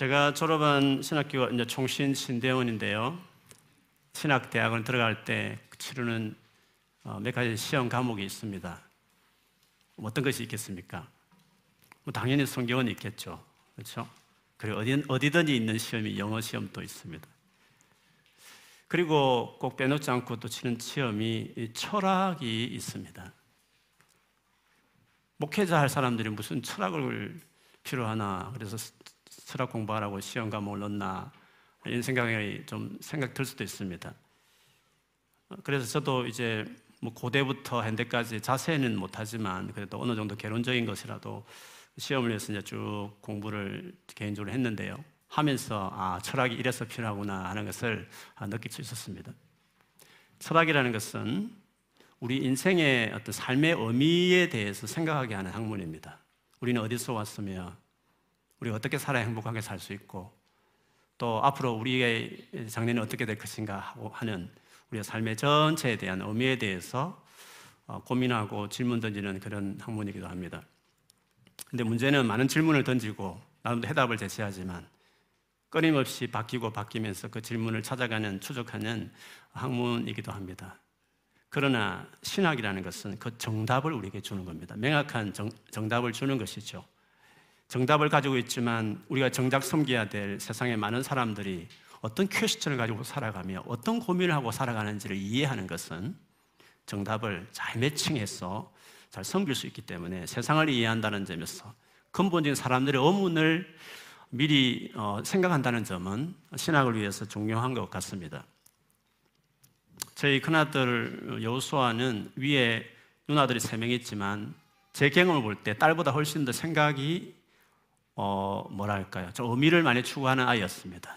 제가 졸업한 신학교가 이제 총신 신대원인데요. 신학대학을 들어갈 때 치르는 어, 몇 가지 시험 과목이 있습니다. 어떤 것이 있겠습니까? 뭐 당연히 성경은 있겠죠. 그렇죠? 그리고 어디, 어디 든지 있는 시험이 영어 시험도 있습니다. 그리고 꼭 빼놓지 않고 또 치는 시험이 철학이 있습니다. 목회자 할 사람들이 무슨 철학을 필요하나 그래서 철학 공부하라고 시험 과목을 넣나 이런 생각이 좀 생각 들 수도 있습니다. 그래서 저도 이제 뭐 고대부터 현대까지 자세히는 못하지만 그래도 어느 정도 개론적인 것이라도 시험을 위해서 이제 쭉 공부를 개인적으로 했는데요. 하면서 아 철학이 이래서 필요하구나 하는 것을 아, 느낄 수 있었습니다. 철학이라는 것은 우리 인생의 어떤 삶의 의미에 대해서 생각하게 하는 학문입니다. 우리는 어디서 왔으며 우리가 어떻게 살아야 행복하게 살 수 있고 또 앞으로 우리의 장래는 어떻게 될 것인가 하는 우리의 삶의 전체에 대한 의미에 대해서 어, 고민하고 질문 던지는 그런 학문이기도 합니다. 근데 문제는 많은 질문을 던지고 나름도 해답을 제시하지만 끊임없이 바뀌고 바뀌면서 그 질문을 찾아가는 추적하는 학문이기도 합니다. 그러나 신학이라는 것은 그 정답을 우리에게 주는 겁니다. 명확한 정, 정답을 주는 것이죠. 정답을 가지고 있지만 우리가 정작 섬겨야 될 세상의 많은 사람들이 어떤 퀘스천을 가지고 살아가며 어떤 고민을 하고 살아가는지를 이해하는 것은 정답을 잘 매칭해서 잘 섬길 수 있기 때문에 세상을 이해한다는 점에서 근본적인 사람들의 의문을 미리 어, 생각한다는 점은 신학을 위해서 중요한 것 같습니다. 저희 큰아들 여수아는 위에 누나들이 세 명 있지만 제 경험을 볼 때 딸보다 훨씬 더 생각이 어, 뭐랄까요? 좀 의미를 많이 추구하는 아이였습니다.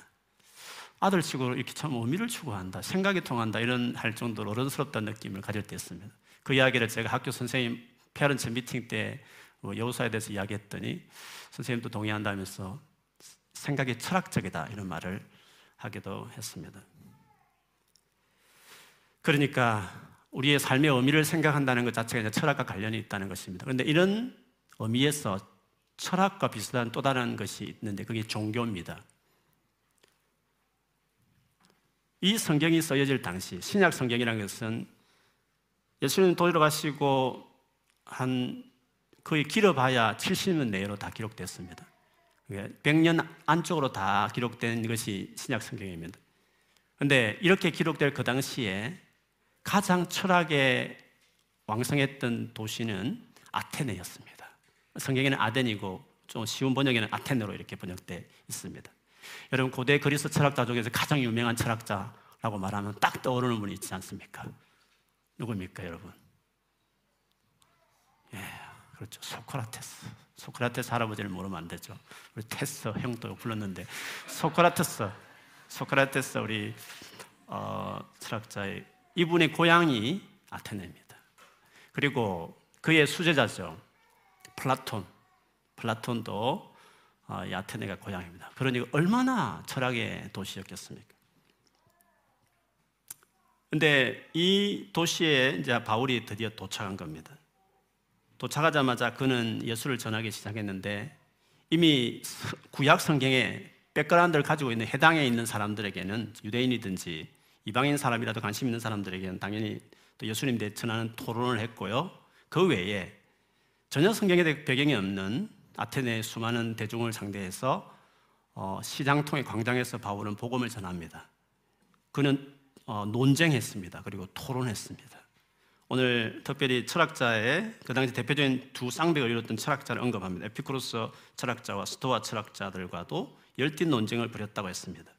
아들치고 이렇게 참 의미를 추구한다, 생각이 통한다 이런 할 정도로 어른스럽다는 느낌을 가질 때 있습니다. 그 이야기를 제가 학교 선생님 페런츠 미팅 때뭐 여우사에 대해서 이야기했더니 선생님도 동의한다면서 생각이 철학적이다 이런 말을 하기도 했습니다. 그러니까 우리의 삶의 의미를 생각한다는 것 자체가 철학과 관련이 있다는 것입니다. 그런데 이런 의미에서 철학과 비슷한 또 다른 것이 있는데 그게 종교입니다. 이 성경이 써여질 당시 신약 성경이라는 것은 예수님 돌아가시고 한 거의 길어봐야 70년 내로 다 기록됐습니다. 100년 안쪽으로 다 기록된 것이 신약 성경입니다. 그런데 이렇게 기록될 그 당시에 가장 철학에 왕성했던 도시는 아테네였습니다. 성경에는 아덴이고 좀 쉬운 번역에는 아테네로 이렇게 번역되어 있습니다. 여러분 고대 그리스 철학자 중에서 가장 유명한 철학자라고 말하면 딱 떠오르는 분이 있지 않습니까? 누굽니까, 여러분? 예, 그렇죠. 소크라테스. 소크라테스 할아버지를 모르면 안 되죠. 우리 테스 형도 불렀는데 소크라테스, 소크라테스 우리 어, 철학자의 이분의 고향이 아테네입니다. 그리고 그의 수제자죠. 플라톤. 플라톤도 어, 이 아테네가 고향입니다. 그러니 얼마나 철학의 도시였겠습니까? 근데 이 도시에 이제 바울이 드디어 도착한 겁니다. 도착하자마자 그는 예수를 전하기 시작했는데 이미 구약 성경에 background를 가지고 있는 회당에 있는 사람들에게는 유대인이든지 이방인 사람이라도 관심 있는 사람들에게는 당연히 또 예수님 대 전하는 토론을 했고요. 그 외에 전혀 성경에 배경이 없는 아테네 수많은 대중을 상대해서 어, 시장 통의 광장에서 바울은 복음을 전합니다. 그는 어, 논쟁했습니다. 그리고 토론했습니다. 오늘 특별히 철학자의 그 당시 대표적인 두 쌍벽을 이뤘던 철학자를 언급합니다. 에피쿠로스 철학자와 스토아 철학자들과도 열띤 논쟁을 벌였다고 했습니다.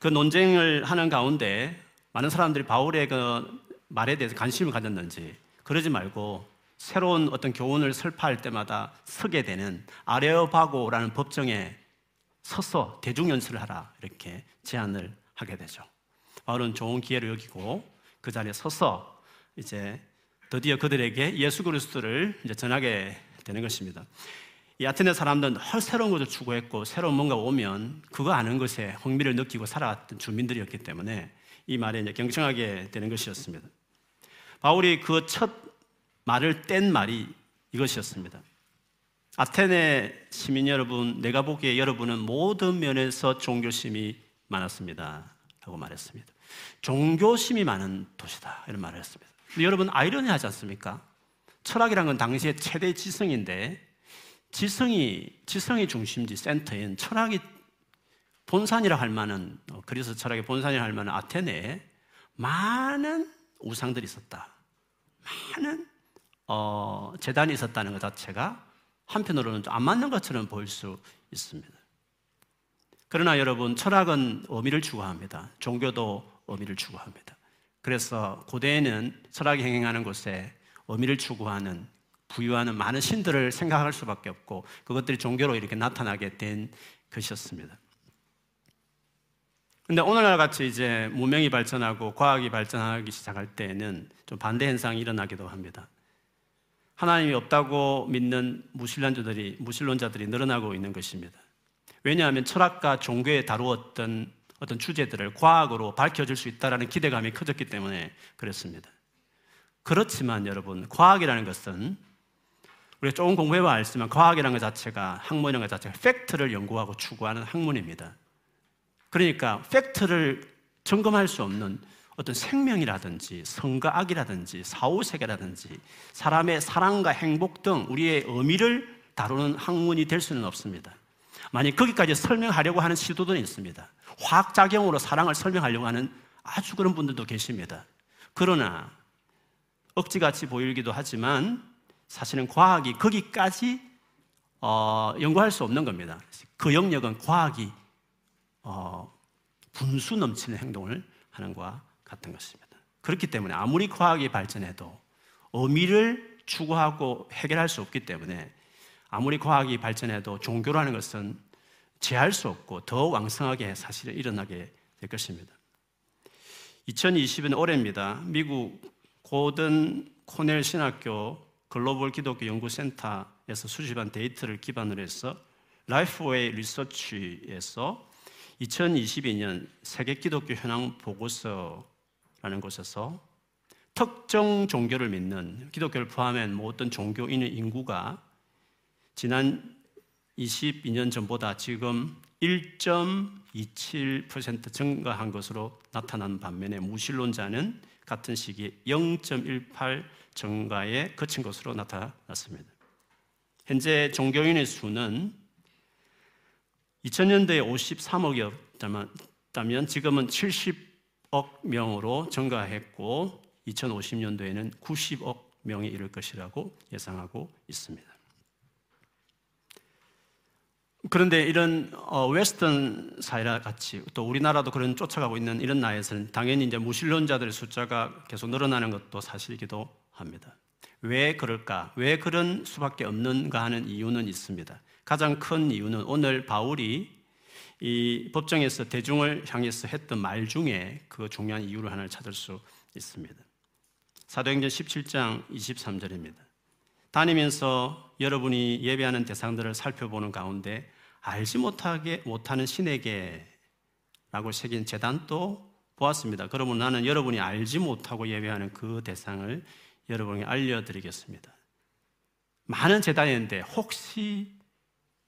그 논쟁을 하는 가운데 많은 사람들이 바울의 그 말에 대해서 관심을 가졌는지 그러지 말고 새로운 어떤 교훈을 설파할 때마다 서게 되는 아레오바고라는 법정에 서서 대중연설을 하라 이렇게 제안을 하게 되죠. 바울은 좋은 기회를 여기고 그 자리에 서서 이제 드디어 그들에게 예수 그리스도를 이제 전하게 되는 것입니다. 이 아테네 사람들은 헐 새로운 것을 추구했고 새로운 뭔가 오면 그거 아는 것에 흥미를 느끼고 살아왔던 주민들이었기 때문에 이 말에 이제 경청하게 되는 것이었습니다. 바울이 그 첫 말을 뗀 말이 이것이었습니다. 아테네 시민 여러분, 내가 보기에 여러분은 모든 면에서 종교심이 많았습니다. 라고 말했습니다. 종교심이 많은 도시다. 이런 말을 했습니다. 여러분, 아이러니하지 않습니까? 철학이란 건 당시의 최대 지성인데, 지성이, 지성의 중심지 센터인 철학이 본산이라 할 만한, 어, 그래서 철학의 본산이라 할 만한 아테네에 많은 우상들이 있었다. 많은 어, 재단이 있었다는 것 자체가 한편으로는 안 맞는 것처럼 보일 수 있습니다. 그러나 여러분, 철학은 의미를 추구합니다. 종교도 의미를 추구합니다. 그래서 고대에는 철학이 행행하는 곳에 의미를 추구하는 부유하는 많은 신들을 생각할 수밖에 없고 그것들이 종교로 이렇게 나타나게 된 것이었습니다. 근데 오늘날 같이 이제 문명이 발전하고 과학이 발전하기 시작할 때에는 좀 반대 현상이 일어나기도 합니다. 하나님이 없다고 믿는 무신론자들이 무신론자들이 늘어나고 있는 것입니다. 왜냐하면 철학과 종교에 다루었던 어떤 주제들을 과학으로 밝혀질 수 있다라는 기대감이 커졌기 때문에 그렇습니다. 그렇지만 여러분, 과학이라는 것은 우리가 조금 공부해봐 알지만 과학이라는 것 자체가 학문이라는 것 자체가 팩트를 연구하고 추구하는 학문입니다. 그러니까 팩트를 점검할 수 없는 어떤 생명이라든지 성과 악이라든지 사후세계라든지 사람의 사랑과 행복 등 우리의 의미를 다루는 학문이 될 수는 없습니다. 만약 거기까지 설명하려고 하는 시도도 있습니다. 화학작용으로 사랑을 설명하려고 하는 아주 그런 분들도 계십니다. 그러나 억지같이 보이기도 하지만 사실은 과학이 거기까지 어, 연구할 수 없는 겁니다. 그 영역은 과학이 어, 분수 넘치는 행동을 하는 것과 같은 것입니다. 그렇기 때문에 아무리 과학이 발전해도 의미를 추구하고 해결할 수 없기 때문에 아무리 과학이 발전해도 종교라는 것은 제할 수 없고 더 왕성하게 사실은 일어나게 될 것입니다. 2020년 올해입니다. 미국 고든 콘웰 신학교 글로벌 기독교 연구센터에서 수집한 데이터를 기반으로 해서 라이프웨이 리서치에서 2022년 세계 기독교 현황 보고서 라는 곳에서 특정 종교를 믿는 기독교를 포함한 모든 종교인의 인구가 지난 22년 전보다 지금 1.27% 증가한 것으로 나타난 반면에 무신론자는 같은 시기에 0.18 증가에 그친 것으로 나타났습니다. 현재 종교인의 수는 2000년대에 53억이었다면 지금은 70 억 명으로 증가했고 2050년도에는 90억 명에 이를 것이라고 예상하고 있습니다. 그런데 이런 어, 웨스턴 사회와 같이 또 우리나라도 그런 쫓아가고 있는 이런 나라에서는 당연히 이제 무신론자들의 숫자가 계속 늘어나는 것도 사실이기도 합니다. 왜 그럴까? 왜 그런 수밖에 없는가 하는 이유는 있습니다. 가장 큰 이유는 오늘 바울이 이 법정에서 대중을 향해서 했던 말 중에 그 중요한 이유를 하나를 찾을 수 있습니다. 사도행전 17장 23절입니다. 다니면서 여러분이 예배하는 대상들을 살펴보는 가운데 알지 못하게 못하는 신에게라고 새긴 재단도 보았습니다. 그러면 나는 여러분이 알지 못하고 예배하는 그 대상을 여러분에게 알려드리겠습니다. 많은 재단인데 혹시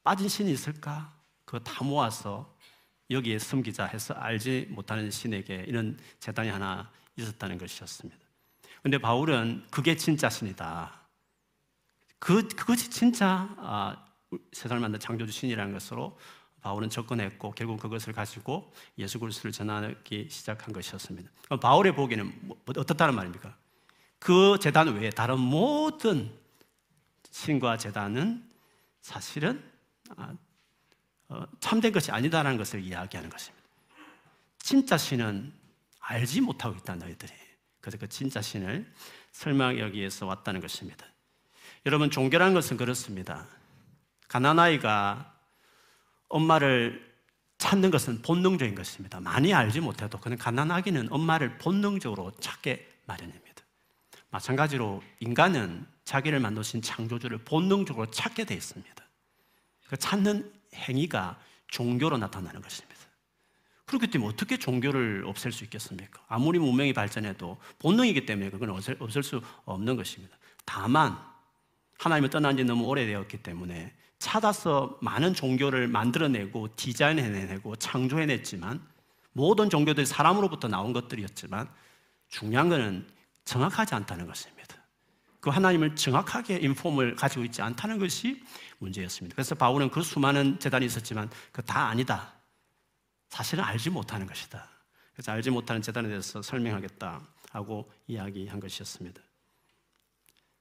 빠진 신이 있을까? 그거 다 모아서 여기에 섬기자 해서 알지 못하는 신에게 이런 재단이 하나 있었다는 것이었습니다. 근데 바울은 그게 진짜 신이다. 그, 그것이 진짜 아, 세상을 만든 창조주 신이라는 것으로 바울은 접근했고 결국 그것을 가지고 예수 그리스도를 전하기 시작한 것이었습니다. 바울의 보기에는 뭐, 어떻다는 말입니까? 그 재단 외에 다른 모든 신과 재단은 사실은 아, 어, 참된 것이 아니다라는 것을 이야기하는 것입니다. 진짜 신은 알지 못하고 있다 너희들이. 그래서 그 진짜 신을 설명하기 위해서 왔다는 것입니다. 여러분 종교라는 것은 그렇습니다. 가난아이가 엄마를 찾는 것은 본능적인 것입니다. 많이 알지 못해도 그는 가난아기는 엄마를 본능적으로 찾게 마련입니다. 마찬가지로 인간은 자기를 만드신 창조주를 본능적으로 찾게 되어 있습니다. 그 찾는 행위가 종교로 나타나는 것입니다. 그렇기 때문에 어떻게 종교를 없앨 수 있겠습니까? 아무리 문명이 발전해도 본능이기 때문에 그건 없앨, 없앨 수 없는 것입니다. 다만 하나님을 떠난 지 너무 오래되었기 때문에 찾아서 많은 종교를 만들어내고 디자인해내고 창조해냈지만 모든 종교들이 사람으로부터 나온 것들이었지만 중요한 것은 정확하지 않다는 것입니다. 그 하나님을 정확하게 인폼을 가지고 있지 않다는 것이 문제였습니다. 그래서 바울은 그 수많은 재단이 있었지만 그 다 아니다. 사실은 알지 못하는 것이다. 그래서 알지 못하는 재단에 대해서 설명하겠다 하고 이야기한 것이었습니다.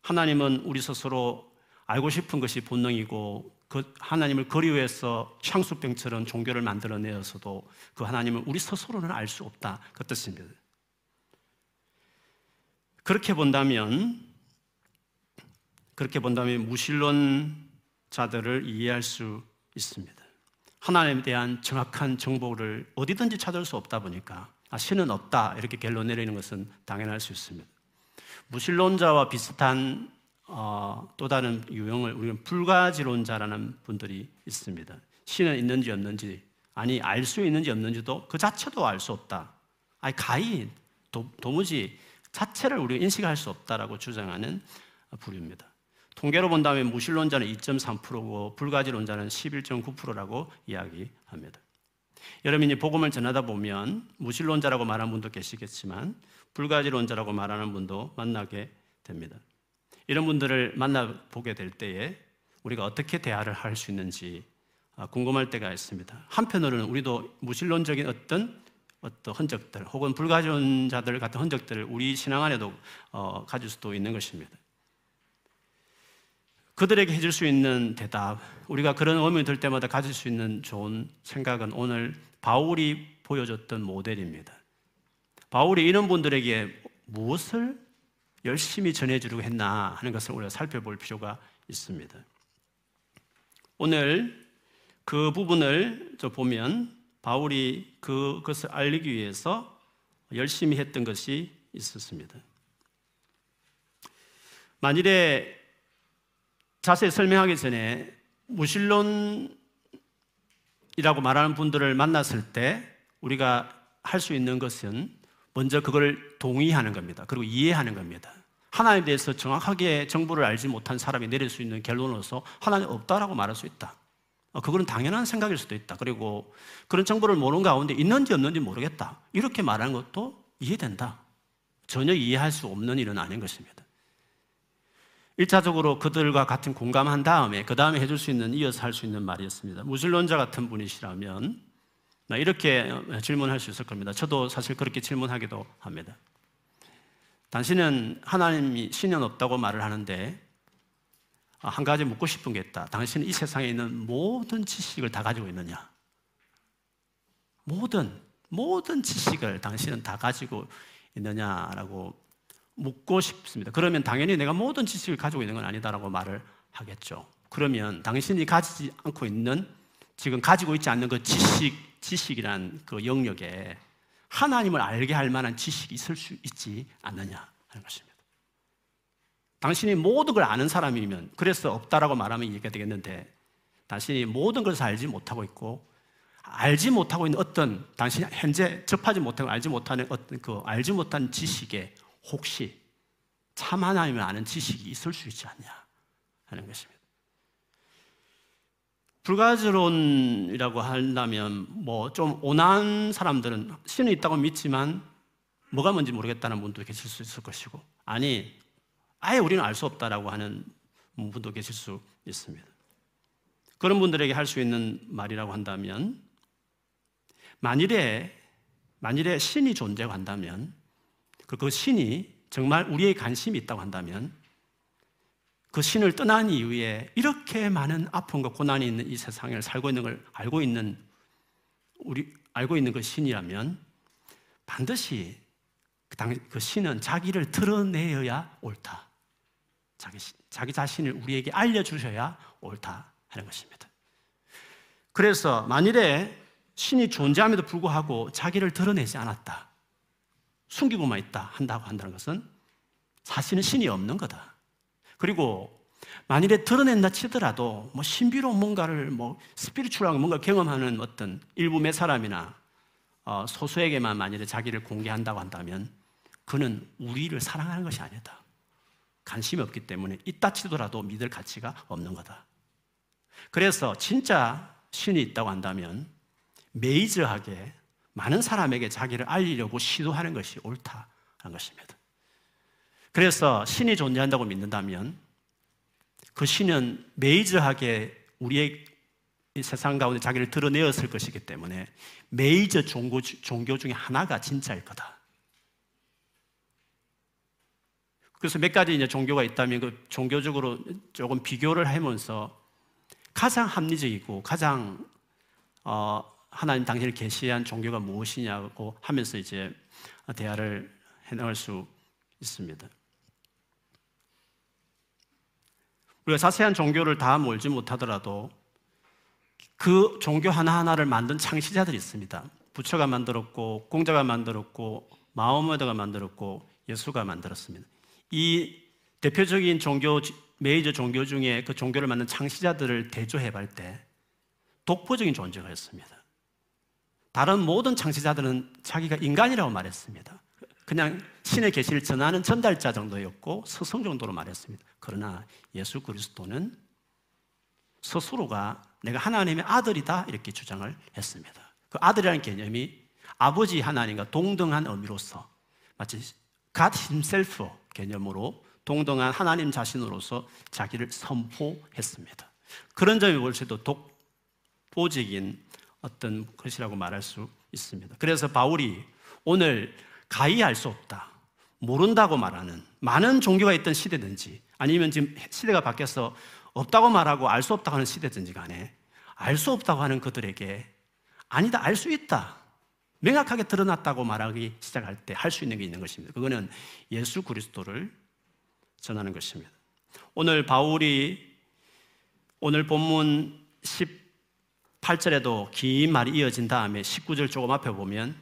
하나님은 우리 스스로 알고 싶은 것이 본능이고 그 하나님을 그리워해서 향수병처럼 종교를 만들어내어서도 그 하나님을 우리 스스로는 알 수 없다 그 뜻입니다. 그렇게 본다면 그렇게 본다면 무신론 자들을 이해할 수 있습니다. 하나님에 대한 정확한 정보를 어디든지 찾을 수 없다 보니까 아, 신은 없다 이렇게 결론 내리는 것은 당연할 수 있습니다. 무신론자와 비슷한 어, 또 다른 유형을 우리는 불가지론자라는 분들이 있습니다. 신은 있는지 없는지 아니 알 수 있는지 없는지도 그 자체도 알 수 없다. 아니 가히 도, 도무지 자체를 우리가 인식할 수 없다라고 주장하는 부류입니다. 통계로 본다면 무신론자는 2.3%고 불가지론자는 11.9%라고 이야기합니다. 여러분이 복음을 전하다 보면 무신론자라고 말하는 분도 계시겠지만 불가지론자라고 말하는 분도 만나게 됩니다. 이런 분들을 만나보게 될 때에 우리가 어떻게 대화를 할 수 있는지 아, 궁금할 때가 있습니다. 한편으로는 우리도 무신론적인 어떤 어떤 흔적들 혹은 불가지론자들 같은 흔적들을 우리 신앙 안에도 어, 가질 수도 있는 것입니다. 그들에게 해줄 수 있는 대답, 우리가 그런 의문이 들 때마다 가질 수 있는 좋은 생각은 오늘 바울이 보여줬던 모델입니다. 바울이 이런 분들에게 무엇을 열심히 전해주려고 했나 하는 것을 우리가 살펴볼 필요가 있습니다. 오늘 그 부분을 보면 바울이 그것을 알리기 위해서 열심히 했던 것이 있었습니다. 만일에 자세히 설명하기 전에 무신론이라고 말하는 분들을 만났을 때 우리가 할 수 있는 것은 먼저 그걸 동의하는 겁니다. 그리고 이해하는 겁니다. 하나님에 대해서 정확하게 정보를 알지 못한 사람이 내릴 수 있는 결론으로서 하나님 없다라고 말할 수 있다. 어, 그거는 당연한 생각일 수도 있다. 그리고 그런 정보를 모르는 가운데 있는지 없는지 모르겠다. 이렇게 말하는 것도 이해된다. 전혀 이해할 수 없는 일은 아닌 것입니다. 1차적으로 그들과 같은 공감한 다음에 그 다음에 해줄 수 있는 이어서 할 수 있는 말이었습니다. 무신론자 같은 분이시라면 이렇게 질문할 수 있을 겁니다. 저도 사실 그렇게 질문하기도 합니다. 당신은 하나님이 신은 없다고 말을 하는데 한 가지 묻고 싶은 게 있다. 당신은 이 세상에 있는 모든 지식을 다 가지고 있느냐? 모든 모든 지식을 당신은 다 가지고 있느냐라고 묻고 싶습니다. 그러면 당연히 내가 모든 지식을 가지고 있는 건 아니다라고 말을 하겠죠. 그러면 당신이 가지지 않고 있는 지금 가지고 있지 않는 그 지식 지식이란 그 영역에 하나님을 알게 할 만한 지식이 있을 수 있지 않느냐 하는 것입니다. 당신이 모든 걸 아는 사람이면 그래서 없다라고 말하면 이해가 되겠는데 당신이 모든 것을 알지 못하고 있고 알지 못하고 있는 어떤 당신이 현재 접하지 못하고 알지 못하는 어떤 그 알지 못한 지식에 혹시 참 하나님을 아는 지식이 있을 수 있지 않냐 하는 것입니다. 불가지론이라고 한다면 뭐 좀 온화한 사람들은 신이 있다고 믿지만 뭐가 뭔지 모르겠다는 분도 계실 수 있을 것이고 아니 아예 우리는 알 수 없다라고 하는 분도 계실 수 있습니다. 그런 분들에게 할 수 있는 말이라고 한다면 만일에 만일에 신이 존재한다면 그, 그 신이 정말 우리의 관심이 있다고 한다면 그 신을 떠난 이후에 이렇게 많은 아픔과 고난이 있는 이 세상을 살고 있는 걸 알고 있는 우리 알고 있는 그 신이라면 반드시 그, 당, 그 신은 자기를 드러내어야 옳다. 자기, 자기 자신을 우리에게 알려주셔야 옳다 하는 것입니다. 그래서 만일에 신이 존재함에도 불구하고 자기를 드러내지 않았다. 숨기고만 있다 한다고 한다는 것은 사실은 신이 없는 거다. 그리고 만일에 드러낸다 치더라도 뭐 신비로운 뭔가를 뭐 스피리추얼한 뭔가 경험하는 어떤 일부 몇 사람이나 어, 소수에게만 만일에 자기를 공개한다고 한다면 그는 우리를 사랑하는 것이 아니다. 관심이 없기 때문에 있다 치더라도 믿을 가치가 없는 거다. 그래서 진짜 신이 있다고 한다면 메이저하게 많은 사람에게 자기를 알리려고 시도하는 것이 옳다는 것입니다. 그래서 신이 존재한다고 믿는다면 그 신은 메이저하게 우리의 세상 가운데 자기를 드러내었을 것이기 때문에 메이저 종교, 종교 중에 하나가 진짜일 거다. 그래서 몇 가지 이제 종교가 있다면 그 종교적으로 조금 비교를 하면서 가장 합리적이고 가장 어, 하나님 당신을 계시한 종교가 무엇이냐고 하면서 이제 대화를 해나갈 수 있습니다. 우리가 자세한 종교를 다 몰지 못하더라도 그 종교 하나하나를 만든 창시자들이 있습니다. 부처가 만들었고, 공자가 만들었고, 마오메드가 만들었고, 예수가 만들었습니다. 이 대표적인 종교, 메이저 종교 중에 그 종교를 만든 창시자들을 대조해 볼 때 독보적인 존재가 였습니다. 다른 모든 창시자들은 자기가 인간이라고 말했습니다. 그냥 신의 계시를 전하는 전달자 정도였고 스승 정도로 말했습니다. 그러나 예수 그리스도는 스스로가 내가 하나님의 아들이다 이렇게 주장을 했습니다. 그 아들이라는 개념이 아버지 하나님과 동등한 의미로서 마치 God Himself 개념으로 동등한 하나님 자신으로서 자기를 선포했습니다. 그런 점이 벌써도 독보적인 어떤 것이라고 말할 수 있습니다. 그래서 바울이 오늘 알수 없다. 모른다고 말하는 많은 종교가 있던 시대든지 아니면 지금 시대가 바뀌어서 없다고 말하고 알 수 없다고 하는 시대든지 간에 알 수 없다고 하는 그들에게 아니다, 알 수 있다. 명확하게 드러났다고 말하기 시작할 때 할 수 있는 게 있는 것입니다. 그거는 예수 그리스도를 전하는 것입니다. 오늘 바울이 오늘 본문 18절에도 긴 말이 이어진 다음에 19절 조금 앞에 보면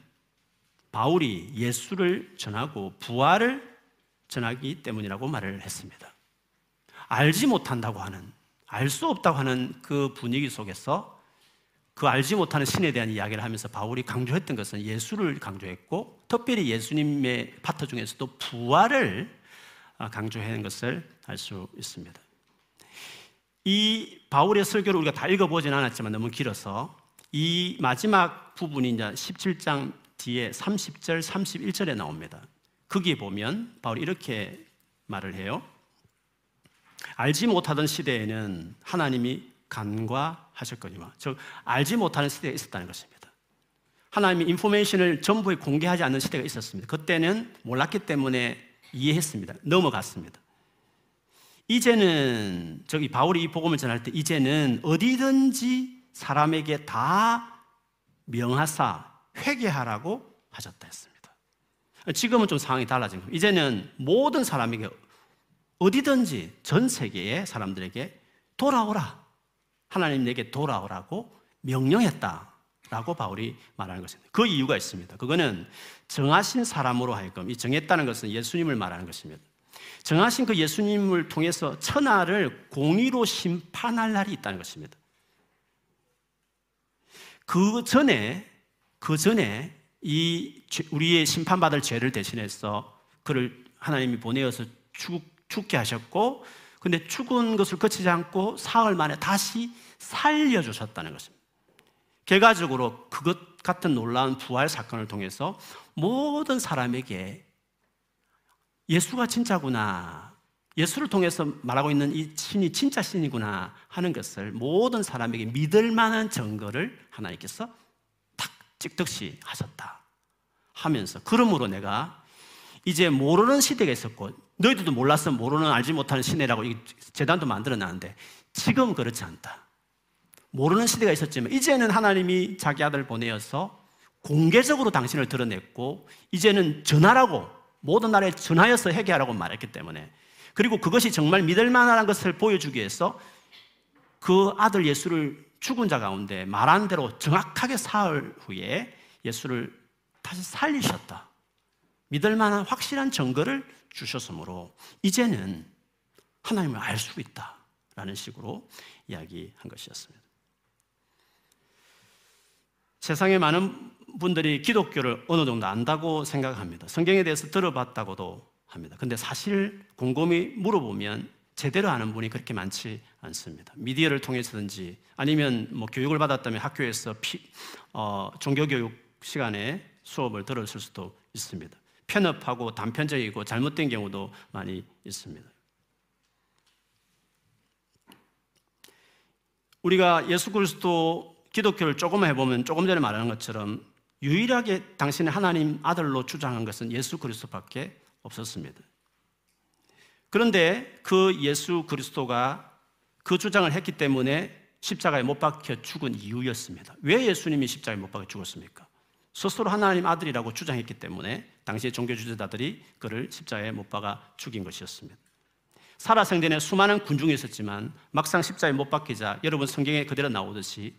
바울이 예수를 전하고 부활을 전하기 때문이라고 말을 했습니다. 알지 못한다고 하는, 알 수 없다고 하는 그 분위기 속에서 그 알지 못하는 신에 대한 이야기를 하면서 바울이 강조했던 것은 예수를 강조했고, 특별히 예수님의 파트 중에서도 부활을 강조하는 것을 알 수 있습니다. 이 바울의 설교를 우리가 다 읽어보진 않았지만 너무 길어서 이 마지막 부분이 이제 17장 뒤에 30절, 31절에 나옵니다. 거기에 보면 바울이 이렇게 말을 해요. 알지 못하던 시대에는 하나님이 간과하셨거니와 즉 알지 못하는 시대가 있었다는 것입니다. 하나님이 인포메이션을 전부에 공개하지 않는 시대가 있었습니다. 그때는 몰랐기 때문에 이해했습니다. 넘어갔습니다. 이제는 저기 바울이 이 복음을 전할 때 이제는 어디든지 사람에게 다 명하사 회개하라고 하셨다 했습니다. 지금은 좀 상황이 달라진 겁니다. 이제는 모든 사람에게 어디든지 전 세계의 사람들에게 돌아오라. 하나님 에게 돌아오라고 명령했다 라고 바울이 말하는 것입니다. 그 이유가 있습니다. 그거는 정하신 사람으로 하여금 이 정했다는 것은 예수님을 말하는 것입니다. 정하신 그 예수님을 통해서 천하를 공의로 심판할 날이 있다는 것입니다. 그 전에 그 전에 이 우리의 심판받을 죄를 대신해서 그를 하나님이 보내어서 죽, 죽게 하셨고 근데 죽은 것을 거치지 않고 사흘 만에 다시 살려 주셨다는 것입니다. 결과적으로 그것 같은 놀라운 부활 사건을 통해서 모든 사람에게 예수가 진짜구나. 예수를 통해서 말하고 있는 이 신이 진짜 신이구나 하는 것을 모든 사람에게 믿을 만한 증거를 하나님께서 찍듯이 하셨다 하면서 그러므로 내가 이제 모르는 시대가 있었고 너희들도 몰랐으면 모르는 알지 못하는 시대라고 재단도 만들어 놨는데 지금 그렇지 않다. 모르는 시대가 있었지만 이제는 하나님이 자기 아들 보내어서 공개적으로 당신을 드러냈고 이제는 전하라고 모든 나라에 전하여서 회개하라고 말했기 때문에 그리고 그것이 정말 믿을 만한 것을 보여주기 위해서 그 아들 예수를 죽은 자 가운데 말한 대로 정확하게 사흘 후에 예수를 다시 살리셨다. 믿을 만한 확실한 증거를 주셨으므로 이제는 하나님을 알 수 있다 라는 식으로 이야기한 것이었습니다. 세상에 많은 분들이 기독교를 어느 정도 안다고 생각합니다. 성경에 대해서 들어봤다고도 합니다. 근데 사실 곰곰이 물어보면 제대로 아는 분이 그렇게 많지 않습니다. 미디어를 통해서든지 아니면 뭐 교육을 받았다면 학교에서 피, 어, 종교교육 시간에 수업을 들었을 수도 있습니다. 편협하고 단편적이고 잘못된 경우도 많이 있습니다. 우리가 예수 그리스도 기독교를 조금 해보면 조금 전에 말하는 것처럼 유일하게 당신의 하나님 아들로 주장한 것은 예수 그리스도밖에 없었습니다. 그런데 그 예수 그리스도가 그 주장을 했기 때문에 십자가에 못 박혀 죽은 이유였습니다. 왜 예수님이 십자가에 못 박혀 죽었습니까? 스스로 하나님 아들이라고 주장했기 때문에 당시의 종교 지도자들이 그를 십자가에 못 박아 죽인 것이었습니다. 살아생전에 수많은 군중이 있었지만 막상 십자가에 못 박히자 여러분 성경에 그대로 나오듯이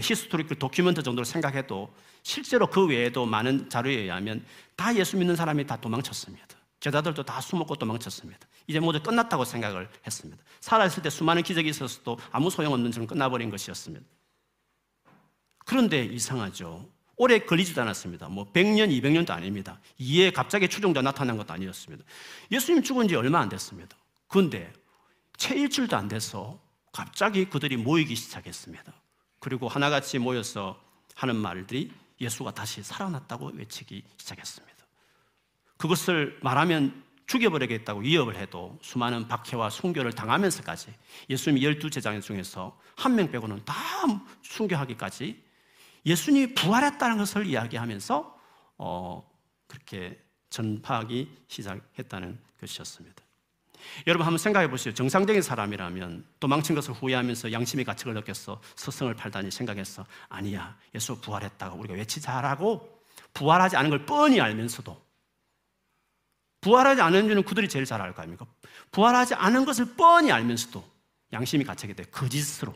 historical document 정도로 생각해도 실제로 그 외에도 많은 자료에 의하면 다 예수 믿는 사람이 다 도망쳤습니다. 제자들도 다 숨었고 도망쳤습니다. 이제 모두 끝났다고 생각을 했습니다. 살아있을 때 수많은 기적이 있었어도 아무 소용없는 처럼 끝나버린 것이었습니다. 그런데 이상하죠. 오래 걸리지도 않았습니다. 뭐 100년, 200년도 아닙니다. 이에 갑자기 추종자 나타난 것도 아니었습니다. 예수님 죽은 지 얼마 안 됐습니다. 그런데 채 일주일도 안 돼서 갑자기 그들이 모이기 시작했습니다. 그리고 하나같이 모여서 하는 말들이 예수가 다시 살아났다고 외치기 시작했습니다. 그것을 말하면 죽여버리겠다고 위협을 해도 수많은 박해와 순교를 당하면서까지 예수님 열두 제자 중에서 한 명 빼고는 다 순교하기까지 예수님이 부활했다는 것을 이야기하면서 어, 그렇게 전파하기 시작했다는 것이었습니다. 여러분 한번 생각해 보시죠. 정상적인 사람이라면 도망친 것을 후회하면서 양심의 가책을 느꼈어 스승을 팔다니 생각했어. 아니야. 예수 부활했다고 우리가 외치자라고 부활하지 않은 걸 뻔히 알면서도 부활하지 않은 줄은 그들이 제일 잘 알 거 아닙니까? 부활하지 않은 것을 뻔히 알면서도 양심이 가책이 돼 거짓으로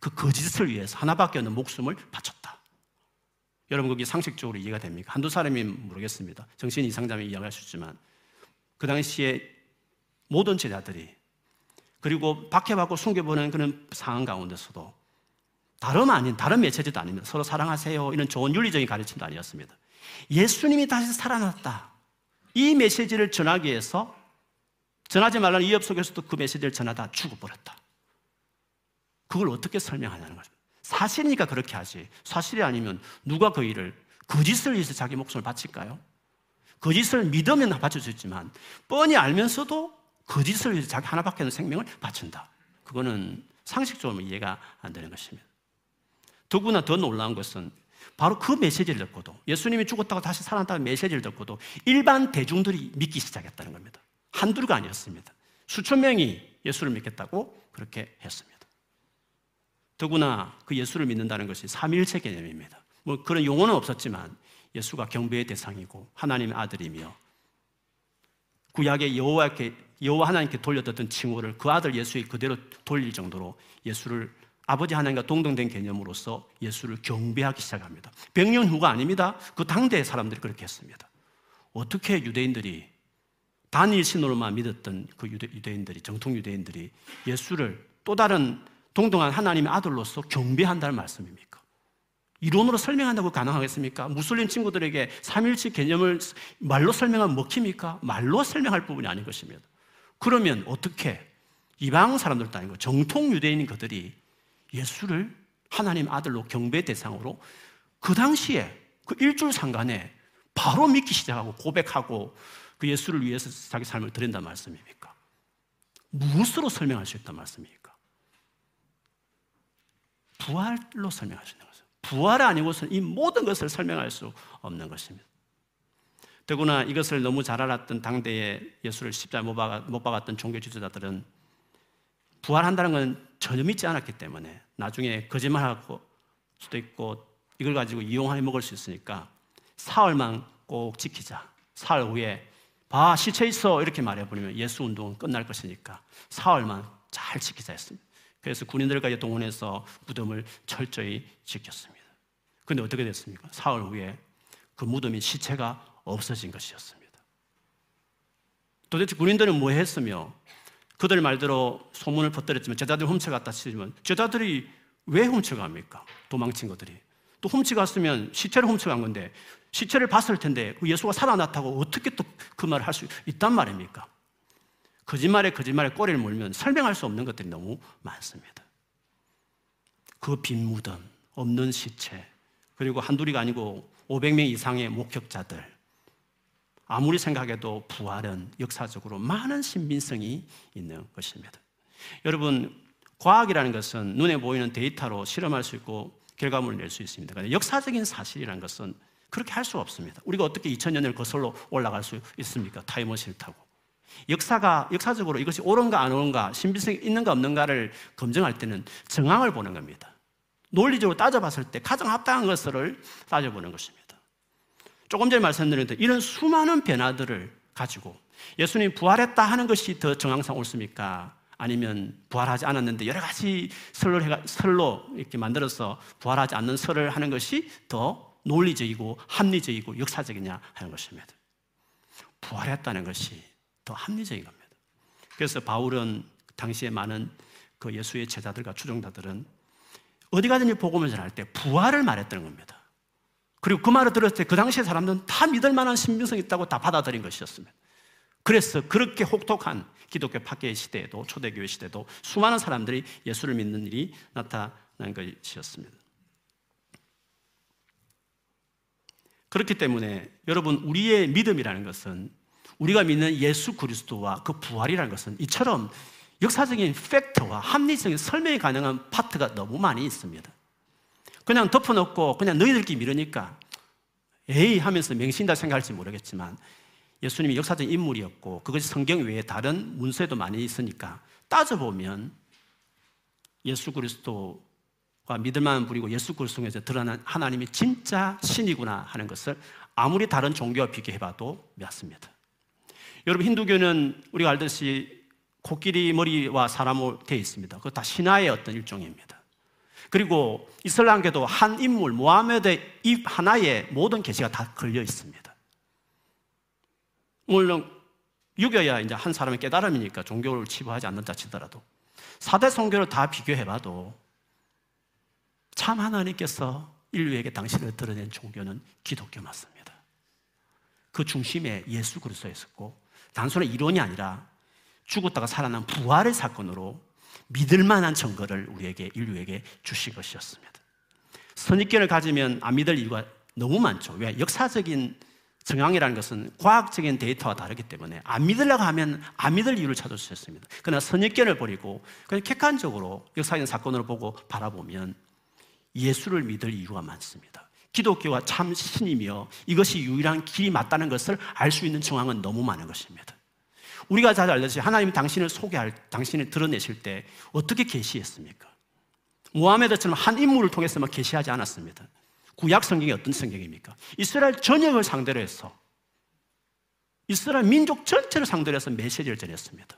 그 거짓을 위해서 하나밖에 없는 목숨을 바쳤다. 여러분 그게 상식적으로 이해가 됩니까? 한두 사람이 모르겠습니다. 정신 이상자면 이해할 수 있지만 그 당시에 모든 제자들이 그리고 박해받고 숨겨보는 그런 상황 가운데서도 다름 아닌 다른 메시지도 아닙니다. 서로 사랑하세요 이런 좋은 윤리적인 가르침도 아니었습니다. 예수님이 다시 살아났다. 이 메시지를 전하기 위해서 전하지 말라는 이업 속에서도 그 메시지를 전하다 죽어버렸다. 그걸 어떻게 설명하냐는 거죠. 사실이니까 그렇게 하지. 사실이 아니면 누가 그 일을 거짓을 위해서 자기 목숨을 바칠까요? 거짓을 믿으면 바칠 수 있지만 뻔히 알면서도 거짓을 위해서 자기 하나밖에 없는 생명을 바친다. 그거는 상식적으로 이해가 안 되는 것입니다. 더구나 더 놀라운 것은 바로 그 메시지를 듣고도 예수님이 죽었다고 다시 살아났다는 메시지를 듣고도 일반 대중들이 믿기 시작했다는 겁니다. 한두가 아니었습니다. 수천 명이 예수를 믿겠다고 그렇게 했습니다. 더구나 그 예수를 믿는다는 것이 삼일체 개념입니다. 뭐 그런 용어는 없었지만 예수가 경배의 대상이고 하나님의 아들이며 구약의 여호와께 여호와 하나님께 돌려드던 칭호를 그 아들 예수에 그대로 돌릴 정도로 예수를 아버지 하나님과 동등된 개념으로서 예수를 경배하기 시작합니다. 100년 후가 아닙니다. 그 당대의 사람들이 그렇게 했습니다. 어떻게 유대인들이 단일 신으로만 믿었던 그 유대 인들이 정통 유대인들이 예수를 또 다른 동등한 하나님의 아들로서 경배한다는 말씀입니까? 이론으로 설명한다고 가능하겠습니까? 무슬림 친구들에게 삼일치 개념을 말로 설명하면 먹힙니까? 말로 설명할 부분이 아닌 것입니다. 그러면 어떻게 이방 사람들도 아니고 정통 유대인인 그들이 예수를 하나님 아들로 경배 대상으로 그 당시에 그 일주일 상간에 바로 믿기 시작하고 고백하고 그 예수를 위해서 자기 삶을 드린단 말씀입니까? 무엇으로 설명할 수 있단 말씀입니까? 부활로 설명할 수 있는 것은 부활이 아니고서는 이 모든 것을 설명할 수 없는 것입니다. 더구나 이것을 너무 잘 알았던 당대에 예수를 십자에 못 박았던 종교 지도자들은 부활한다는 건 전혀 믿지 않았기 때문에 나중에 거짓말할 수도 있고 이걸 가지고 이용해 먹을 수 있으니까 사흘만 꼭 지키자. 사흘 후에 봐 시체 있어 이렇게 말해버리면 예수 운동은 끝날 것이니까 사흘만 잘 지키자 했습니다. 그래서 군인들까지 동원해서 무덤을 철저히 지켰습니다. 그런데 어떻게 됐습니까? 사흘 후에 그 무덤이 시체가 없어진 것이었습니다. 도대체 군인들은 뭐 했으며 그들 말대로 소문을 퍼뜨렸지만 제자들 훔쳐갔다 치지만 제자들이 왜 훔쳐갑니까? 도망친 것들이. 또 훔쳐갔으면 시체를 훔쳐간 건데 시체를 봤을 텐데 그 예수가 살아났다고 어떻게 또 그 말을 할 수 있단 말입니까? 거짓말에 거짓말에 꼬리를 물면 설명할 수 없는 것들이 너무 많습니다. 그 빈 무덤, 없는 시체, 그리고 한둘이가 아니고 500명 이상의 목격자들, 아무리 생각해도 부활은 역사적으로 많은 신빙성이 있는 것입니다. 여러분, 과학이라는 것은 눈에 보이는 데이터로 실험할 수 있고 결과물을 낼 수 있습니다. 그런데 역사적인 사실이라는 것은 그렇게 할 수 없습니다. 우리가 어떻게 2000년을 거슬러 올라갈 수 있습니까? 타임머신을 타고. 역사가, 역사적으로 이것이 옳은가 안 옳은가, 신빙성이 있는가 없는가를 검증할 때는 정황을 보는 겁니다. 논리적으로 따져봤을 때 가장 합당한 것을 따져보는 것입니다. 조금 전에 말씀드렸는데 이런 수많은 변화들을 가지고 예수님 부활했다 하는 것이 더 정황상 옳습니까? 아니면 부활하지 않았는데 여러 가지 설로, 이렇게 만들어서 부활하지 않는 설을 하는 것이 더 논리적이고 합리적이고 역사적이냐 하는 것입니다. 부활했다는 것이 더 합리적인 겁니다. 그래서 바울은 당시에 많은 그 예수의 제자들과 추종자들은 어디 가든지 복음을 전할 때 부활을 말했다는 겁니다. 그리고 그 말을 들었을 때 그 당시에 사람들은 다 믿을 만한 신빙성이 있다고 다 받아들인 것이었습니다. 그래서 그렇게 혹독한 기독교 파괴 시대에도 초대교회 시대도 수많은 사람들이 예수를 믿는 일이 나타난 것이었습니다. 그렇기 때문에 여러분 우리의 믿음이라는 것은 우리가 믿는 예수 그리스도와 그 부활이라는 것은 이처럼 역사적인 팩트와 합리적인 설명이 가능한 파트가 너무 많이 있습니다. 그냥 덮어놓고 그냥 너희들끼리 미르니까 에이 하면서 맹신다 생각할지 모르겠지만 예수님이 역사적 인물이었고 그것이 성경 외에 다른 문서에도 많이 있으니까 따져보면 예수 그리스도와 믿을 만한 분이고 예수 그리스도 에서 드러난 하나님이 진짜 신이구나 하는 것을 아무리 다른 종교와 비교해봐도 맞습니다. 여러분 힌두교는 우리가 알듯이 코끼리 머리와 사람으로 되어 있습니다. 그거 다 신화의 어떤 일종입니다. 그리고 이슬람계도 한 인물 모하메드의 입 하나에 모든 계시가 다 걸려 있습니다. 물론 육여야 이제 한 사람의 깨달음이니까 종교를 치부하지 않는다 치더라도 사대 성교를 다 비교해봐도 참 하나님께서 인류에게 당신을 드러낸 종교는 기독교 맞습니다. 그 중심에 예수 그리스도 있었고 단순한 이론이 아니라 죽었다가 살아난 부활의 사건으로 믿을 만한 증거를 우리에게 인류에게 주신 것이었습니다. 선입견을 가지면 안 믿을 이유가 너무 많죠. 왜? 역사적인 정황이라는 것은 과학적인 데이터와 다르기 때문에 안 믿으려고 하면 안 믿을 이유를 찾을 수 있습니다. 그러나 선입견을 버리고 그냥 객관적으로 역사적인 사건을 보고 바라보면 예수를 믿을 이유가 많습니다. 기독교가 참 신이며 이것이 유일한 길이 맞다는 것을 알 수 있는 정황은 너무 많은 것입니다. 우리가 잘 알듯이 하나님이 당신을 소개할, 당신을 드러내실 때 어떻게 계시했습니까? 모하메드처럼 한 인물을 통해서만 계시하지 않았습니다. 구약 성경이 어떤 성경입니까? 이스라엘 전역을 상대로 해서 이스라엘 민족 전체를 상대로 해서 메시지를 전했습니다.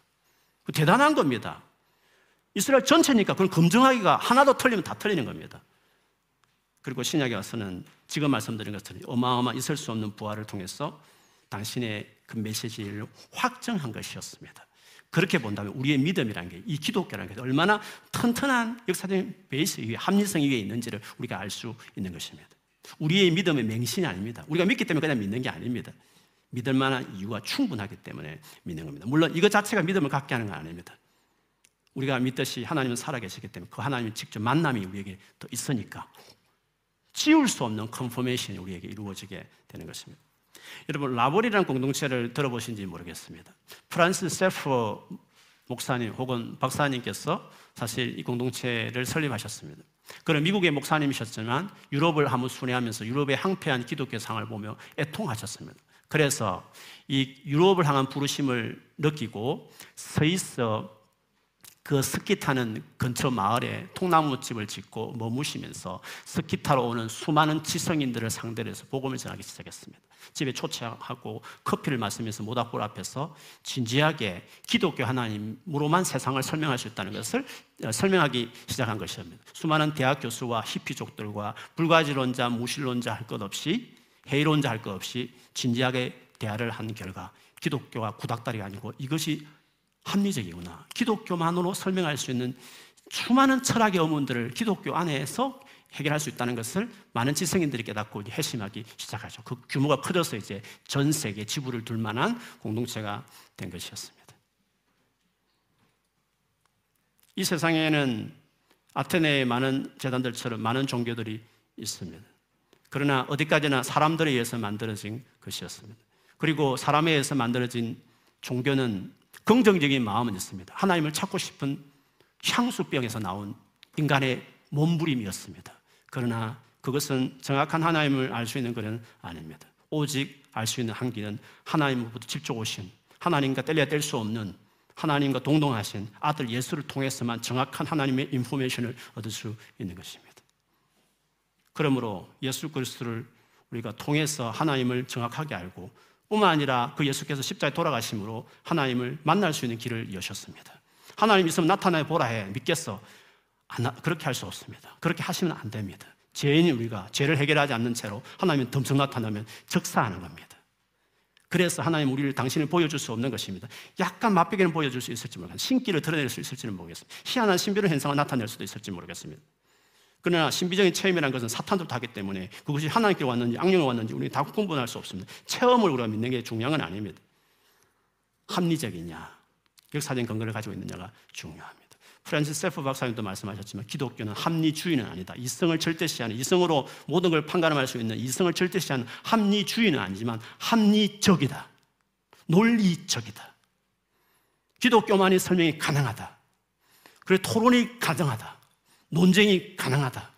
그 대단한 겁니다. 이스라엘 전체니까 그건 검증하기가 하나도 틀리면 다 틀리는 겁니다. 그리고 신약에 와서는 지금 말씀드린 것처럼 어마어마 있을 수 없는 부활을 통해서 당신의 그 메시지를 확정한 것이었습니다. 그렇게 본다면 우리의 믿음이라는 게, 이 기독교라는 게 얼마나 튼튼한 역사적인 베이스 위에, 합리성 위에 있는지를 우리가 알 수 있는 것입니다. 우리의 믿음의 맹신이 아닙니다. 우리가 믿기 때문에 그냥 믿는 게 아닙니다. 믿을 만한 이유가 충분하기 때문에 믿는 겁니다. 물론 이것 자체가 믿음을 갖게 하는 건 아닙니다. 우리가 믿듯이 하나님은 살아계시기 때문에 그 하나님의 직접 만남이 우리에게 더 있으니까 지울 수 없는 confirmation이 우리에게 이루어지게 되는 것입니다. 여러분 라브리라는 공동체를 들어보신지 모르겠습니다. 프란시스 쉐퍼 목사님 혹은 박사님께서 사실 이 공동체를 설립하셨습니다. 그는 미국의 목사님이셨지만 유럽을 한번 순회하면서 유럽의 황폐한 기독교 상을 보며 애통하셨습니다. 그래서 이 유럽을 향한 부르심을 느끼고 스위스 그 스키 타는 근처 마을에 통나무집을 짓고 머무시면서 스키 타러 오는 수많은 지성인들을 상대로 해서 복음을 전하기 시작했습니다. 집에 초청하고 커피를 마시면서 모닥불 앞에서 진지하게 기독교 하나님으로만 세상을 설명할 수 있다는 것을 어, 설명하기 시작한 것입니다. 수많은 대학 교수와 히피족들과 불가지론자, 무신론자 할 것 없이 해이론자 할 것 없이 진지하게 대화를 한 결과 기독교가 구닥다리가 아니고 이것이 합리적이구나. 기독교만으로 설명할 수 있는 수많은 철학의 어문들을 기독교 안에서 해결할 수 있다는 것을 많은 지성인들이 깨닫고 회심하기 시작하죠. 그 규모가 커져서 이제 전 세계 지부를 둘 만한 공동체가 된 것이었습니다. 이 세상에는 아테네의 많은 재단들처럼 많은 종교들이 있습니다. 그러나 어디까지나 사람들에 의해서 만들어진 것이었습니다. 그리고 사람에 의해서 만들어진 종교는 긍정적인 마음은 있습니다. 하나님을 찾고 싶은 향수병에서 나온 인간의 몸부림이었습니다. 그러나 그것은 정확한 하나님을 알 수 있는 것은 아닙니다. 오직 알 수 있는 한계는 하나님으로부터 직접 오신 하나님과 뗄래야 뗄 수 없는 하나님과 동동하신 아들 예수를 통해서만 정확한 하나님의 인포메이션을 얻을 수 있는 것입니다. 그러므로 예수 그리스도를 우리가 통해서 하나님을 정확하게 알고 뿐만 아니라 그 예수께서 십자에 돌아가심으로 하나님을 만날 수 있는 길을 여셨습니다. 하나님 있으면 나타내 보라 해 믿겠어. 그렇게 할 수 없습니다. 그렇게 하시면 안 됩니다. 죄인인 우리가 죄를 해결하지 않는 채로 하나님은 덤성 나타나면 적사하는 겁니다. 그래서 하나님 우리를 당신을 보여줄 수 없는 것입니다. 약간 맛보기는 보여줄 수 있을지 모르겠습니다. 신기를 드러낼 수 있을지는 모르겠습니다. 희한한 신비로운 현상을 나타낼 수도 있을지 모르겠습니다. 그러나 신비적인 체험이라는 것은 사탄도 하기 때문에 그것이 하나님께 왔는지 악령을 왔는지 우리는 다 구분할 수 없습니다. 체험을 우리가 믿는 게 중요한 건 아닙니다. 합리적이냐, 역사적인 근거를 가지고 있느냐가 중요합니다. 프란시스 쉐퍼 박사님도 말씀하셨지만 기독교는 합리주의는 아니다. 이성을 절대시하는 이성으로 모든 걸 판가름할 수 있는 이성을 절대시하는 합리주의는 아니지만 합리적이다. 논리적이다. 기독교만이 설명이 가능하다. 그리고 토론이 가능하다. 논쟁이 가능하다.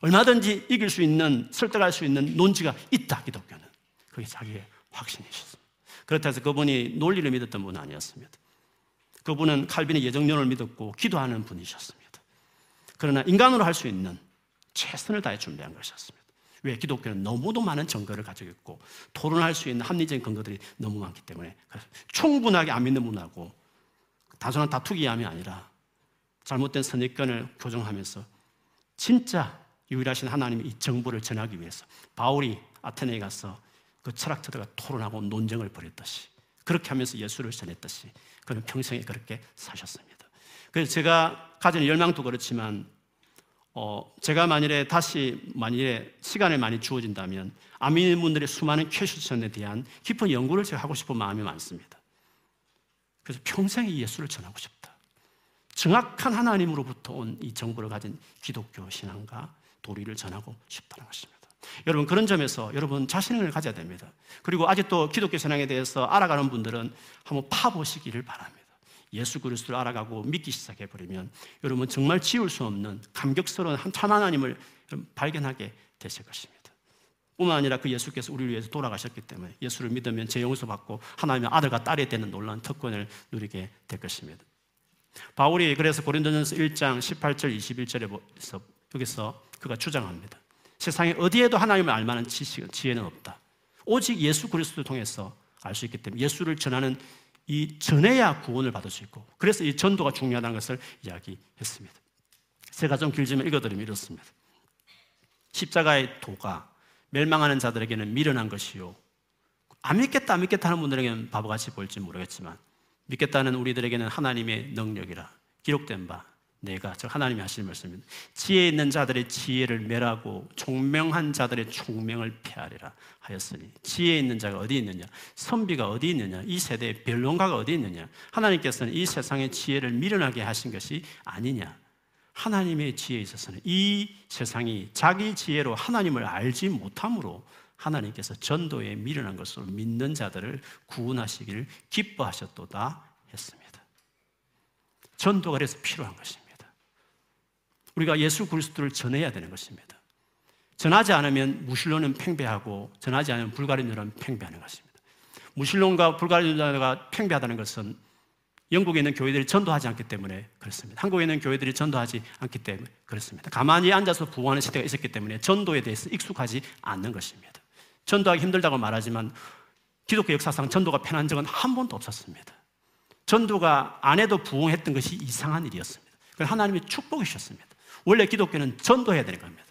얼마든지 이길 수 있는 설득할 수 있는 논지가 있다. 기독교는 그게 자기의 확신이셨습니다. 그렇다 해서 그분이 논리를 믿었던 분은 아니었습니다. 그분은 칼빈의 예정론을 믿었고 기도하는 분이셨습니다. 그러나 인간으로 할 수 있는 최선을 다해 준비한 것이었습니다. 왜? 기독교는 너무도 많은 증거를 가지고 있고 토론할 수 있는 합리적인 근거들이 너무 많기 때문에 충분하게 안 믿는 분하고 단순한 다투기함이 아니라 잘못된 선입견을 교정하면서 진짜 유일하신 하나님의 이 정보를 전하기 위해서 바울이 아테네에 가서 그 철학자들과 토론하고 논쟁을 벌였듯이 그렇게 하면서 예수를 전했듯이 그는 평생에 그렇게 사셨습니다. 그래서 제가 가진 열망도 그렇지만 어, 제가 만일에 다시 만일에 시간을 많이 주어진다면 아민분들의 수많은 퀘스천에 대한 깊은 연구를 제가 하고 싶은 마음이 많습니다. 그래서 평생에 예수를 전하고 싶다. 정확한 하나님으로부터 온 이 정보를 가진 기독교 신앙과 도리를 전하고 싶다는 것입니다. 여러분 그런 점에서 여러분 자신을 가져야 됩니다. 그리고 아직도 기독교 신앙에 대해서 알아가는 분들은 한번 파보시기를 바랍니다. 예수 그리스도를 알아가고 믿기 시작해 버리면 여러분 정말 지울 수 없는 감격스러운 참 하나님을 발견하게 되실 것입니다. 뿐만 아니라 그 예수께서 우리를 위해서 돌아가셨기 때문에 예수를 믿으면 제 용서 받고 하나님의 아들과 딸이 되는 놀라운 특권을 누리게 될 것입니다. 바울이 그래서 고린도전서 1장 18절 21절에서 여기서 그가 주장합니다. 세상에 어디에도 하나님을 알 만한 지식, 지혜는 없다. 오직 예수 그리스도를 통해서 알 수 있기 때문에 예수를 전하는 이 전해야 구원을 받을 수 있고 그래서 이 전도가 중요하다는 것을 이야기했습니다. 제가 좀 길지만 읽어드리면 이렇습니다. 십자가의 도가 멸망하는 자들에게는 미련한 것이요. 안 믿겠다, 안 믿겠다 하는 분들에게는 바보같이 보일지 모르겠지만 믿겠다는 우리들에게는 하나님의 능력이라 기록된 바 내가 즉 하나님이 하시는 말씀입니다. 지혜 있는 자들의 지혜를 멸하고 총명한 자들의 총명을 폐하리라 하였으니 지혜 있는 자가 어디 있느냐? 선비가 어디 있느냐? 이 세대의 변론가가 어디 있느냐? 하나님께서는 이 세상의 지혜를 미련하게 하신 것이 아니냐? 하나님의 지혜에 있어서는 이 세상이 자기 지혜로 하나님을 알지 못함으로 하나님께서 전도에 미련한 것으로 믿는 자들을 구원하시기를 기뻐하셨도다 했습니다. 전도가 그래서 필요한 것입니다. 우리가 예수 그리스도를 전해야 되는 것입니다. 전하지 않으면 무신론은 팽배하고 전하지 않으면 불가리론은 팽배하는 것입니다. 무신론과 불가리론가 팽배하다는 것은 영국에 있는 교회들이 전도하지 않기 때문에 그렇습니다. 한국에 있는 교회들이 전도하지 않기 때문에 그렇습니다. 가만히 앉아서 부흥하는 시대가 있었기 때문에 전도에 대해서 익숙하지 않는 것입니다. 전도하기 힘들다고 말하지만 기독교 역사상 전도가 편한 적은 한 번도 없었습니다. 전도가 안 해도 부흥했던 것이 이상한 일이었습니다. 그 하나님의 축복이셨습니다. 원래 기독교는 전도해야 되는 겁니다.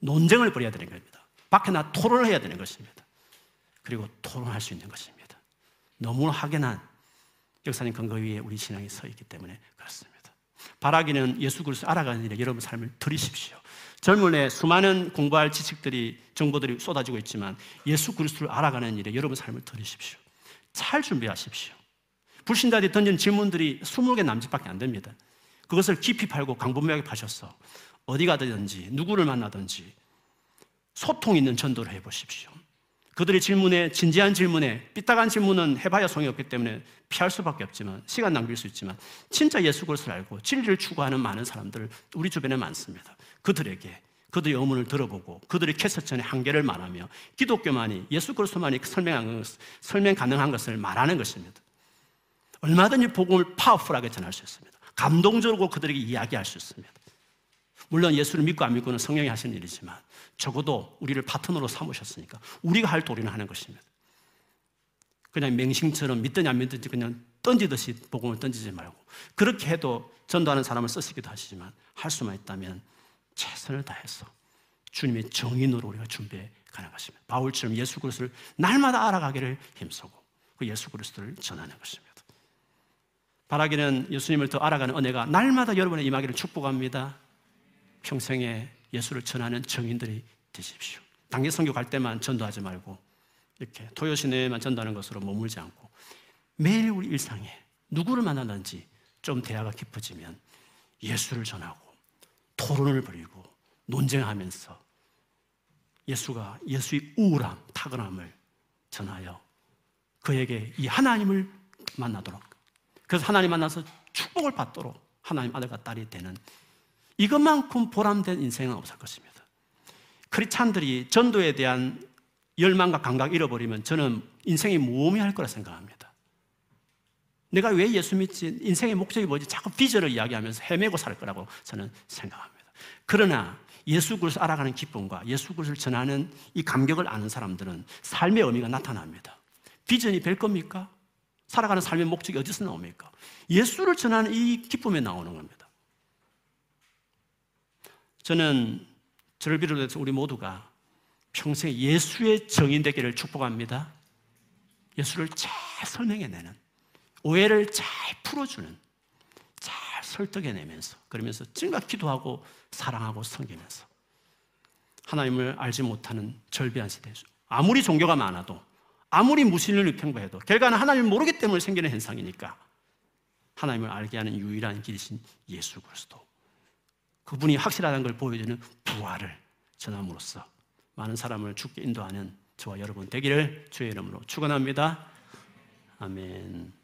논쟁을 벌여야 되는 겁니다. 밖에 나 토론을 해야 되는 것입니다. 그리고 토론할 수 있는 것입니다. 너무 확연한 역사님 근거 위에 우리 신앙이 서 있기 때문에 그렇습니다. 바라기는 예수 그리스도 알아가는 일에 여러분 삶을 들이십시오. 젊은에 수많은 공부할 지식들이 정보들이 쏟아지고 있지만 예수 그리스도를 알아가는 일에 여러분 삶을 들이십시오. 잘 준비하십시오. 불신자들이 던진 질문들이 20개 남짓밖에 안 됩니다. 그것을 깊이 팔고 강분명하게 파셔서 어디 가든지 누구를 만나든지 소통 있는 전도를 해 보십시오. 그들의 질문에 진지한 질문에 삐딱한 질문은 해봐야 소용이 없기 때문에 피할 수밖에 없지만 시간 낭비일 수 있지만 진짜 예수 그리스도를 알고 진리를 추구하는 많은 사람들 우리 주변에 많습니다. 그들에게 그들의 의문을 들어보고 그들의 캐서전의 한계를 말하며 기독교만이 예수 그리스도만이 설명한 것, 설명 가능한 것을 말하는 것입니다. 얼마든지 복음을 파워풀하게 전할 수 있습니다. 감동적으로 그들에게 이야기할 수 있습니다. 물론 예수를 믿고 안 믿고는 성령이 하시는 일이지만 적어도 우리를 파트너로 삼으셨으니까 우리가 할 도리는 하는 것입니다. 그냥 맹심처럼 믿든지 안 믿든지 그냥 던지듯이 복음을 던지지 말고 그렇게 해도 전도하는 사람을 쓰시기도 하시지만 할 수만 있다면 최선을 다해서 주님의 정인으로 우리가 준비해 가는 것입니다. 바울처럼 예수 그리스도를 날마다 알아가기를 힘쓰고 그 예수 그리스도를 전하는 것입니다. 바라기는 예수님을 더 알아가는 은혜가 날마다 여러분의 임하기를 축복합니다. 평생에 예수를 전하는 정인들이 되십시오. 당일 선교 갈 때만 전도하지 말고 이렇게 토요 시내에만 전도하는 것으로 머물지 않고 매일 우리 일상에 누구를 만나든지 좀 대화가 깊어지면 예수를 전하고 토론을 벌이고 논쟁하면서 예수가 예수의 우울함, 타건함을 전하여 그에게 이 하나님을 만나도록 그래서 하나님 만나서 축복을 받도록 하나님 아들과 딸이 되는 이것만큼 보람된 인생은 없을 것입니다. 크리찬들이 전도에 대한 열망과 감각 잃어버리면 저는 인생이 무의미할 거라 생각합니다. 내가 왜 예수 믿지? 인생의 목적이 뭐지? 자꾸 비전을 이야기하면서 헤매고 살 거라고 저는 생각합니다. 그러나 예수 그리스도 알아가는 기쁨과 예수 그리스도를 전하는 이 감격을 아는 사람들은 삶의 의미가 나타납니다. 비전이 될 겁니까? 살아가는 삶의 목적이 어디서 나옵니까? 예수를 전하는 이 기쁨에 나오는 겁니다. 저는 저를 비롯해서 우리 모두가 평생 예수의 정인 되기를 축복합니다. 예수를 잘 설명해내는, 오해를 잘 풀어주는, 잘 설득해내면서, 그러면서 증각 기도하고 사랑하고 섬기면서 하나님을 알지 못하는 절비한 시대 아무리 종교가 많아도 아무리 무신을 유평부해도 결과는 하나님을 모르기 때문에 생기는 현상이니까 하나님을 알게 하는 유일한 길이신 예수 그리스도 그분이 확실하다는 걸 보여주는 부활을 전함으로써 많은 사람을 죽게 인도하는 저와 여러분 되기를 주의 이름으로 축원합니다. 아멘.